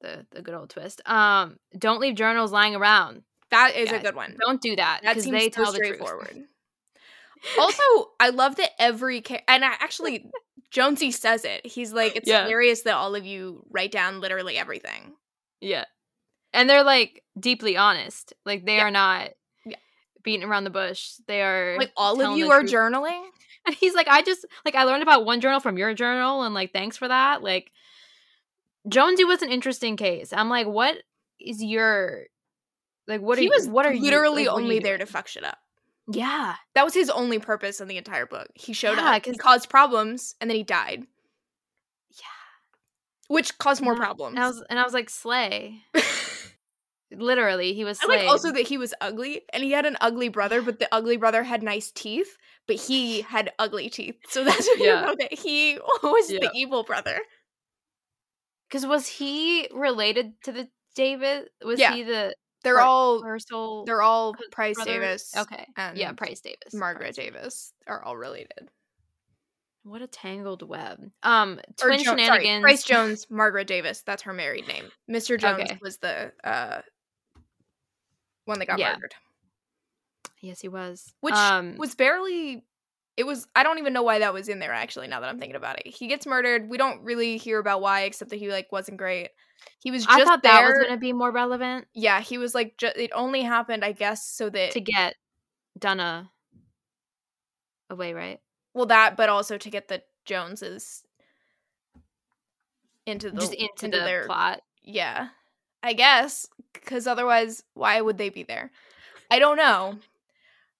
The the good old twist. Um don't leave journals lying around. That is a good one. Don't do that That because seems they tell the truth. straightforward. also, I love that every ca- and I actually Jonesy says it. He's like, it's Yeah. hilarious that all of you write down literally everything. Yeah. And they're like deeply honest. Like they Yeah. are not Yeah. beating around the bush. They are Like all of you are truth. journaling. And he's like, I just like I learned about one journal from your journal and like thanks for that. Like Jonesy was an interesting case. I'm like, what is your like what are he you was what are you literally like, what are you only there to fuck shit up. Yeah. That was his only purpose in the entire book. He showed Yeah, up, he caused problems, and then he died, Yeah. which caused more And I- problems. And I was and I was like, Slay. Literally, he was I like also that he was ugly, and he had an ugly brother, but the ugly brother had nice teeth, but he had ugly teeth. So that's Yeah. you know that he was Yeah. the evil brother. Because was he related to the David? Was Yeah. he the They're all they're all brother? Price Davis. Okay. yeah, Price Davis. Margaret Price Davis are all related. What a tangled web. Um, twin Jo- sorry, shenanigans. Price Jones, Margaret Davis. That's her married name. Mr. Jones Okay. was the uh one that got Yeah. murdered. Yes, he was. Which um, was barely it was I don't even know why that was in there actually now that I'm thinking about it. He gets murdered. We don't really hear about why except that he like wasn't great. He was just I thought there. that was going to be more relevant yeah, he was like ju- it only happened I guess so that to get Donna away, right? well that but also to get the Joneses into the Just into, the their plot. yeah. I guess cuz otherwise why would they be there? I don't know.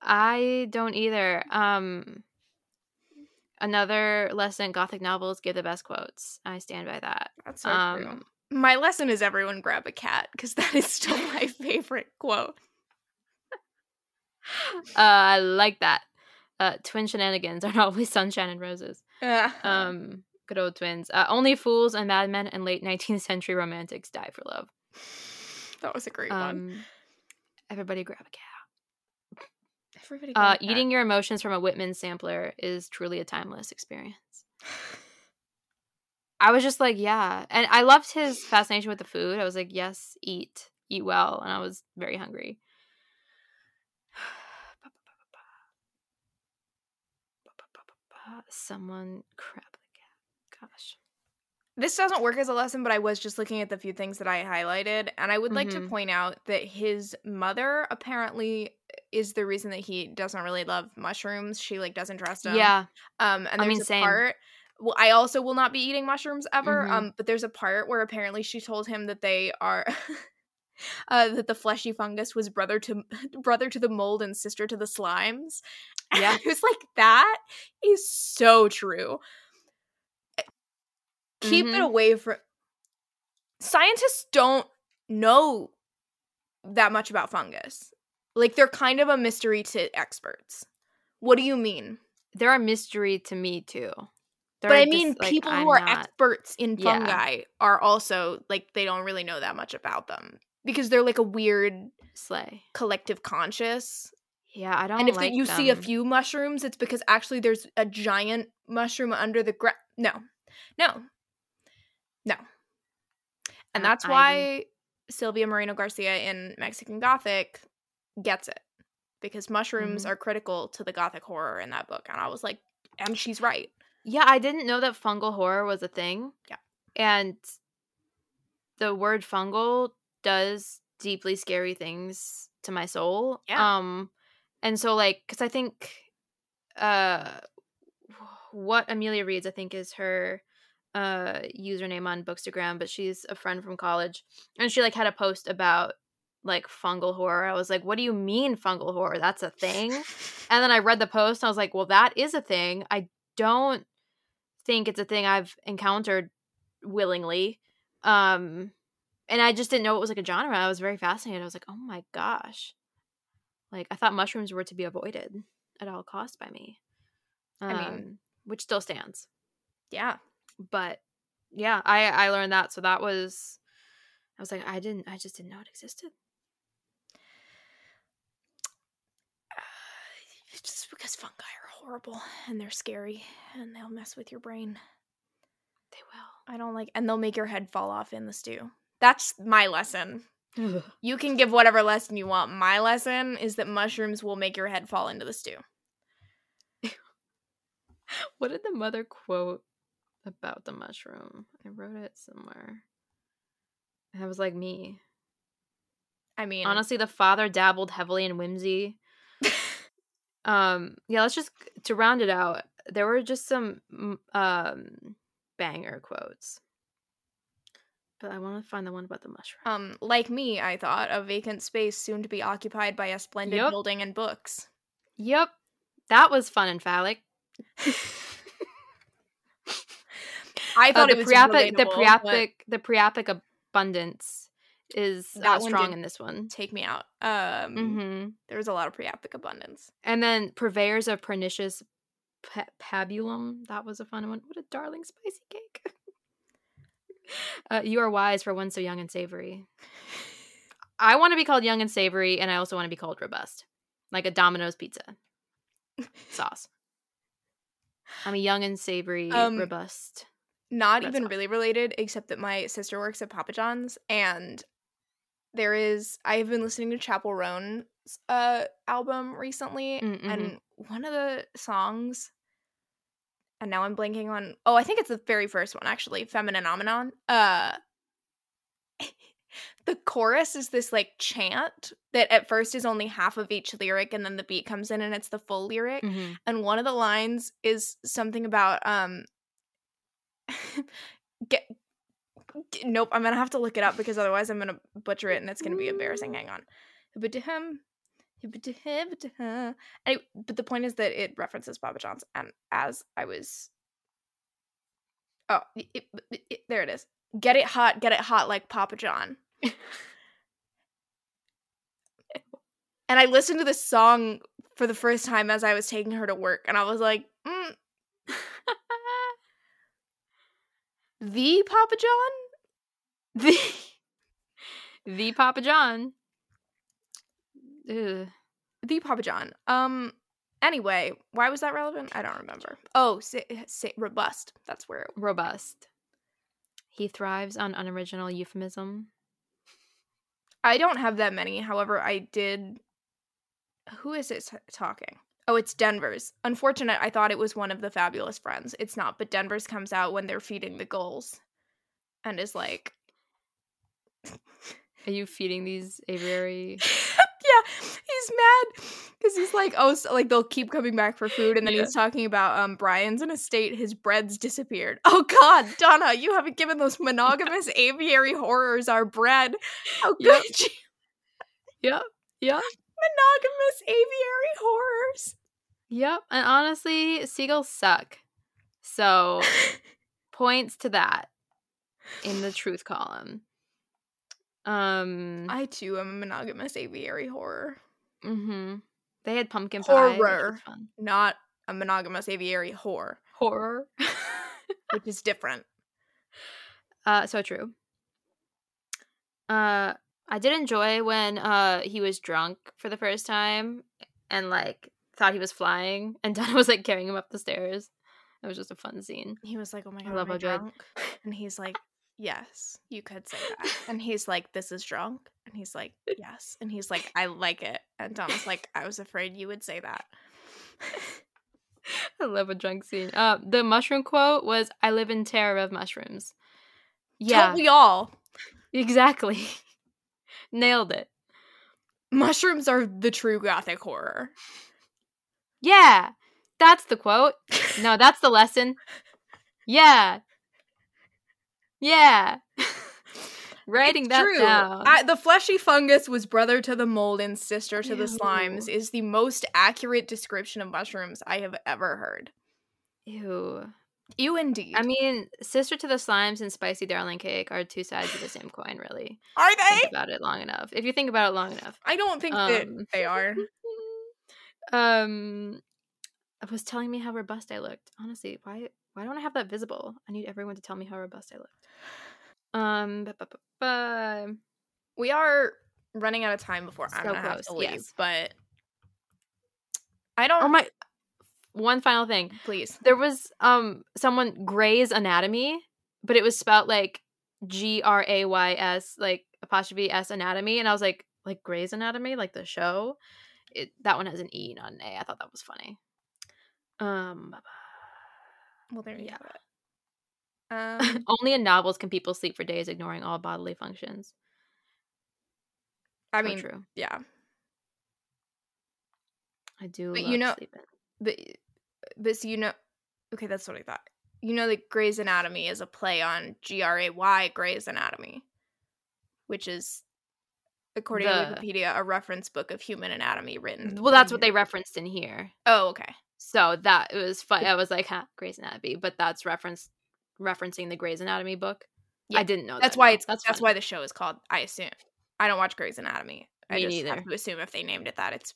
I don't either. Um, another lesson: Gothic novels give the best quotes. I stand by that. That's so um, true. My lesson is everyone grab a cat because that is still my favorite quote. Uh, I like that. Uh, twin shenanigans are not always sunshine and roses. Uh, Um, good old twins. Uh, only fools and madmen and late 19th century romantics die for love. that was a great one. Um, everybody grab a cat. Everybody Uh, eating your emotions from a Whitman sampler is truly a timeless experience. I was just like, yeah. And I loved his fascination with the food. I was like, yes, eat, eat well. And I was very hungry. Someone crap the cat. Gosh. This doesn't work as a lesson, but I was just looking at the few things that I highlighted, and I would like to Mhm. point out that his mother apparently is the reason that he doesn't really love mushrooms. She like doesn't trust them. Yeah. Um, and I there's mean, a same. part. Well, I also will not be eating mushrooms ever. Mhm. Um, but there's a part where apparently she told him that they are. Uh, that the fleshy fungus was brother to brother to the mold and sister to the slimes. Yeah. I was like, that is so true. Keep it Mhm. away from. Scientists don't know that much about fungus. Like they're kind of a mystery to experts. What do you mean? They're a mystery to me too. They're but I just, mean, like, people I'm who are not- experts in Yeah. fungi are also like they don't really know that much about them because they're like a weird slay. collective conscious. Yeah, I don't. Know. And if like you see a few mushrooms, it's because actually there's a giant mushroom under the ground. No, no, no. And Uh, that's why Silvia Moreno Garcia in Mexican Gothic gets it because mushrooms Mhm. are critical to the Gothic horror in that book. And I was like, and she's right. Yeah, I didn't know that fungal horror was a thing. Yeah. And the word fungal does deeply scary things to my soul. Yeah. Um and so like cuz I think uh what Amelia reads I think is her uh username on Bookstagram, but she's a friend from college and she like had a post about like fungal horror. I was like, "What do you mean fungal horror? That's a thing?" And then I read the post and I was like, well, that is a thing. I don't think it's a thing I've encountered willingly. Um and I just didn't know it was like a genre. I was very fascinated. I was like, oh my gosh. Like I thought mushrooms were to be avoided at all costs by me. Um, I mean- which still stands. yeah. But yeah, I I learned that. So that was I was like, I didn't I just didn't know it existed. It's just because fungi are horrible and they're scary and they'll mess with your brain. They will. I don't like, and they'll make your head fall off in the stew. That's my lesson. You can give whatever lesson you want. My lesson is that mushrooms will make your head fall into the stew. What did the mother quote about the mushroom? I wrote it somewhere. It was like me. I mean, Honestly, the father dabbled heavily in whimsy. um, yeah, let's just to round it out. There were just some um banger quotes, but I want to find the one about the mushroom. um, like me, I thought a vacant space soon to be occupied by a splendid Yep. building and books. Yep, that was fun and phallic. I Uh, thought the it was priapic, the priapic, the priapic abundance is That uh, strong in this one. Take me out. Um, Mm-hmm. there was a lot of priapic abundance. And then purveyors of pernicious pa- pabulum. That was a fun one. What a darling spicy cake. uh, you are wise for one so young and savory. I want to be called young and savory, and I also want to be called robust, like a Domino's pizza sauce. I'm a young and savory, Um, robust. Not That's even awesome. really related except that my sister works at papa john's and there is i've been listening to Chappell Roan's uh album recently Mm, mhm. and one of the songs and now i'm blanking on oh i think it's the very first one actually "Feminine femininomenon uh the chorus is this like chant that at first is only half of each lyric and then the beat comes in and it's the full lyric Mhm. and one of the lines is something about um get g- nope i'm gonna have to look it up because otherwise i'm gonna butcher it and it's gonna be embarrassing hang on. Anyway, but the point is that it references Papa John's, and as I was, oh, it- it- it- there it is. Get it hot, get it hot like Papa John. and I listened to this song for the first time as I was taking her to work, and I was like, mm. the Papa John? The the Papa John. Ugh. The Papa John. Um. Anyway, why was that relevant? I don't remember. Oh, say, say, robust. That's where. It, Robust. He thrives on unoriginal euphemism. I don't have that many. However, I did. Who is it talking? Oh, it's Denver's. Unfortunate. I thought it was one of the fabulous friends. It's not. But Denver's comes out when they're feeding the gulls, and is like, Are you feeding these aviary? yeah, he's mad because he's like, oh, so, like they'll keep coming back for food, and then Yeah. he's talking about um Brian's in a state his bread's disappeared. Oh God, Donna, you haven't given those monogamous aviary horrors our bread. How Yep. could you? Yep. Yep. Monogamous aviary horrors. Yep. And honestly, seagulls suck. So points to that in the truth column. Um I too am a monogamous aviary horror, Mm-hmm. They had pumpkin pie. Horror. fun. not a monogamous aviary whore, Horror. which is different. uh so true. Uh I did enjoy when uh he was drunk for the first time and like thought he was flying and Donna was like carrying him up the stairs. It was just a fun scene. He was like, "Oh my god, I love am I drunk?" And he's like, "Yes, you could say that." And he's like, "This is drunk." And he's like, "Yes." And he's like, "I like it." And Donna's like, "I was afraid you would say that." I love a drunk scene. Uh, the mushroom quote was, "I live in terror of mushrooms." Yeah, Don't we all? exactly. Nailed it. Mushrooms are the true gothic horror. Yeah, that's the quote. No, that's the lesson. Yeah, yeah. Writing that True. down. I, the fleshy fungus was brother to the mold and sister to the slimes is the most accurate description of mushrooms I have ever heard. Ew. You indeed. I mean, sister to the slimes and spicy darling cake are two sides of the same coin. Really, are they? think about it long enough. If you think about it long enough. I don't think that Um, they are. um I was telling me how robust I looked. Honestly, why why don't I have that visible? I need everyone to tell me how robust I looked. Um ba- ba- ba. We are running out of time before I'm gonna have to close, leave, yes. but I don't. Oh my one final thing. please. There was um someone Gray's Anatomy, but it was spelled like G R A Y S like apostrophe S Anatomy and I was like like Gray's Anatomy like the show. It that one has an E not an A. I thought that was funny. Um Well, there you Yeah. have it. Um, Only in novels can people sleep for days, ignoring all bodily functions. I So mean, true. yeah, I do. but you know- sleeping. but but so you know, okay, that's what I thought. You know that Grey's Anatomy is a play on G R A Y Grey's Anatomy, which is, according The- to Wikipedia, a reference book of human anatomy written. Well, that's what they referenced in here. Oh, okay. So that it was fun. I was like, "Huh, Grey's Anatomy," but that's reference referencing the Grey's Anatomy book. Yeah, I didn't know. That's that, why it's that's, that's why the show is called. I assume. I don't watch Grey's Anatomy. I Me just neither. have to assume if they named it that, it's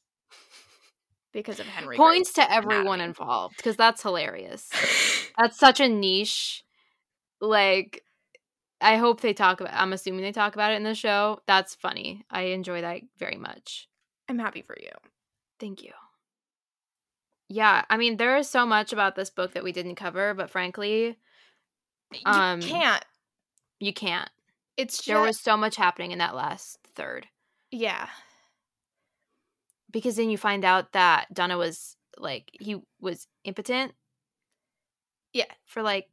because of Henry. points to everyone involved because that's hilarious. That's such a niche. Like, I hope they talk about. I'm assuming they talk about it in the show. That's funny. I enjoy that very much. I'm happy for you. Thank you. Yeah, I mean, there is so much about this book that we didn't cover, but frankly, You Um, can't. you can't. It's just There was so much happening in that last third. yeah. Because then you find out that Donna was like he was impotent Yeah. for like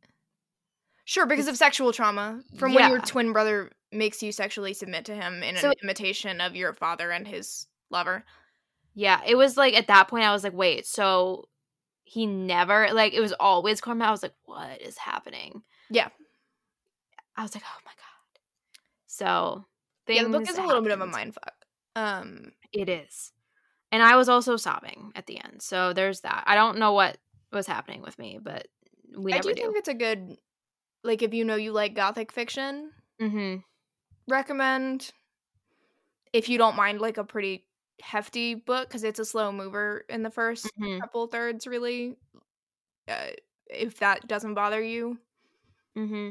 Sure, because of sexual trauma from when your twin brother makes you sexually submit to him in So- an imitation of your father and his lover. yeah, it was like at that point I was like, wait, so he never like it was always Cormac. I was like, what is happening? Yeah. I was like, oh my god. So yeah, the book is a little bit of a happened. mindfuck. Um, It is. And I was also sobbing at the end. So there's that. I don't know what was happening with me, but we I never do do. think it's a good like if you know you like gothic fiction, Mm-hmm. recommend. If you don't mind like a pretty hefty book because it's a slow mover in the 1st Mm-hmm. couple thirds, really. Uh, if that doesn't bother you, Mm-hmm.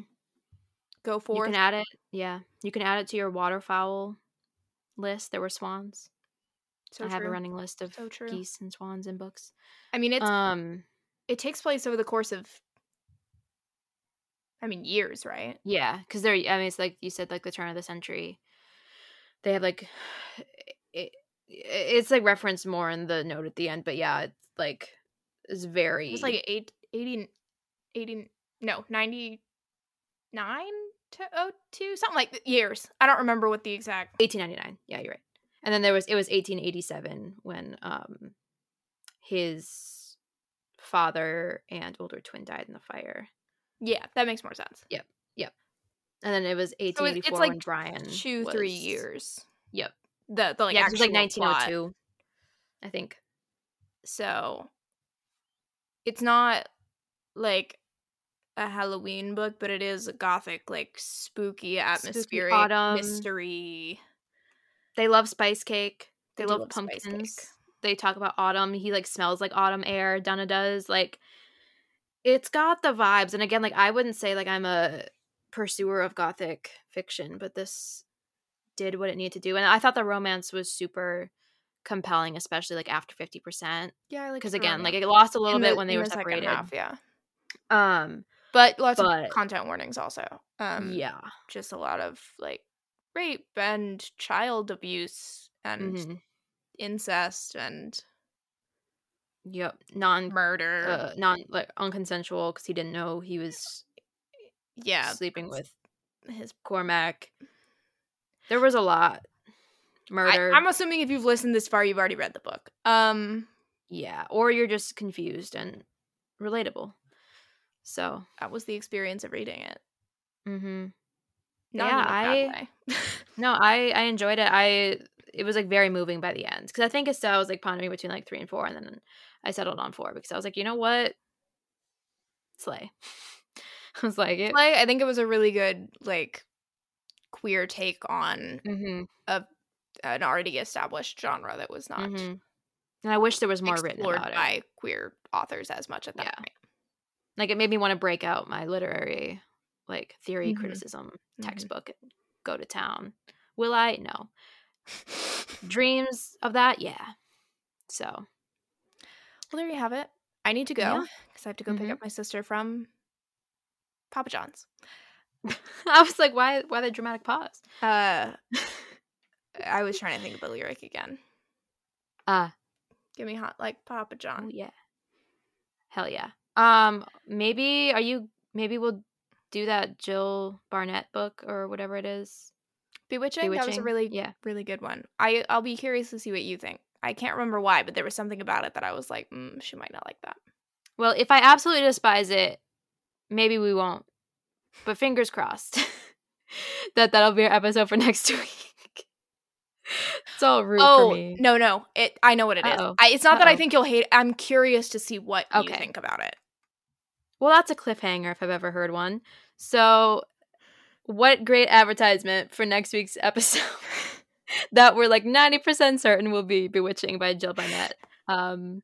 go You for can it. add it. Yeah, you can add it to your waterfowl list. There were swans. So I have a running list of So geese and swans in books. I mean, it's um, it takes place over the course of, I mean, years, right? yeah, because they're. I mean, it's like you said, like the turn of the century. They have like, it, it's like referenced more in the note at the end, but yeah, it's like it's very. It's like eight, 80, 80 no, 99 to 02, something like years. I don't remember what the exact. 1899. Yeah, you're right. And then there was it was 1887 when um his father and older twin died in the fire. Yeah, that makes more sense. Yep. Yep. And then it was it's 1884 like when Brian Two, three years. Yep. The, the like, yeah, it was like actual plot. 1902. I think. So it's not like a Halloween book, but it is a gothic, like spooky, atmospheric autumn. mystery. They love spice cake. They, do love, love pumpkins. They talk about autumn. He like smells like autumn air. Donna does like it's got the vibes. And again, like I wouldn't say like I'm a pursuer of gothic fiction, but this did what it needed to do. And I thought the romance was super compelling, especially like after 50%. Yeah, I like Because again, like it lost a little bit when they were the separated. half, yeah, Um but lots But- of content warnings also. Um, yeah. just a lot of like rape and child abuse and Mhm. incest and Yep. Non murder. uh, non like unconsensual because he didn't know he was yeah, sleeping with his. Cormac. There was a lot. Murder. I, I'm assuming if you've listened this far, you've already read the book. Um, yeah. Or you're just confused and relatable. So, that was the experience of reading it. hmm Not Yeah, a I- no, I I enjoyed it. I it was like very moving by the end because I think Estelle was like pondering between like three and four, and then I settled on four because I was like, you know what, slay. I was like, it. like, I think it was a really good like queer take on hmm an already established genre that was not hmm And I wish there was more written about it. by queer authors as much at that Yeah. point. Like it made me want to break out my literary like theory Mhm. criticism Mhm. textbook go to town. Will I? No. Dreams of that? Yeah. So Well, there you have it. I need to go Yeah. because I have to go pick Mhm. up my sister from Papa John's. I was like, why why the dramatic pause? Uh, I was trying to think of the lyric again. Ah, Give me hot like Papa oh John. yeah. Hell yeah. Um maybe are you maybe we'll do that Jill Barnett book or whatever it is. Bewitching. That was a really Yeah. really good one. I I'll be curious to see what you think. I can't remember why, but there was something about it that I was like, mm, she might not like that. Well, if I absolutely despise it, maybe we won't. But fingers crossed that that'll be our episode for next week. it's all rude oh for me. no no it I know what it is. Uh-oh. I, it's not that I think you'll hate. it. I'm curious to see what you think about it. Well, that's a cliffhanger if I've ever heard one. So, what great advertisement for next week's episode that we're like 90% certain will be Bewitching by Jill Barnett. Um,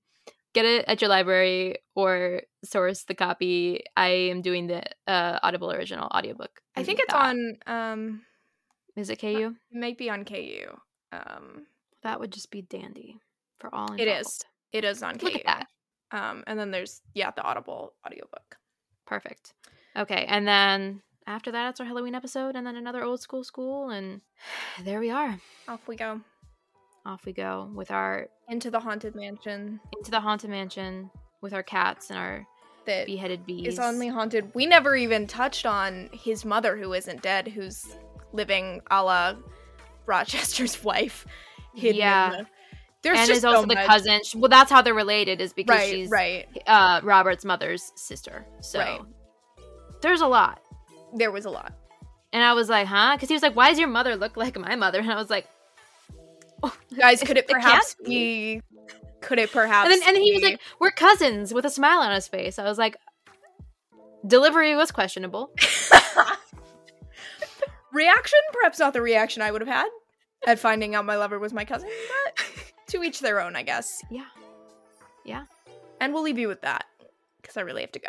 get it at your library or source the copy. I am doing the uh, Audible original audiobook. I think it's that- on. Um, Is it KU? it might be on KU. Um, That would just be dandy for all. It is. involved. it is on KU. Look at that. Um, and then there's yeah the Audible audiobook. Perfect. Okay, and then after that, it's our Halloween episode, and then another old school school, and there we are. Off we go Off we go with our into the haunted mansion into the haunted mansion with our cats and our that beheaded bees. is only haunted. We never even touched on his mother, who isn't dead, who's living a la Rochester's wife. Yeah. the- There's and just is also so the much. cousin. Well, that's how they're related, is because Right, she's right. uh, Robert's mother's sister. So Right. There's a lot. There was a lot. And I was like, huh? Because he was like, why does your mother look like my mother? And I was like, oh, Guys, could it can't perhaps be. be? Could it perhaps? And then and then he was like, we're cousins with a smile on his face. I was like, Delivery was questionable. reaction, perhaps not the reaction I would have had at finding out my lover was my cousin, but to each their own, I guess. Yeah. Yeah. And we'll leave you with that because I really have to go.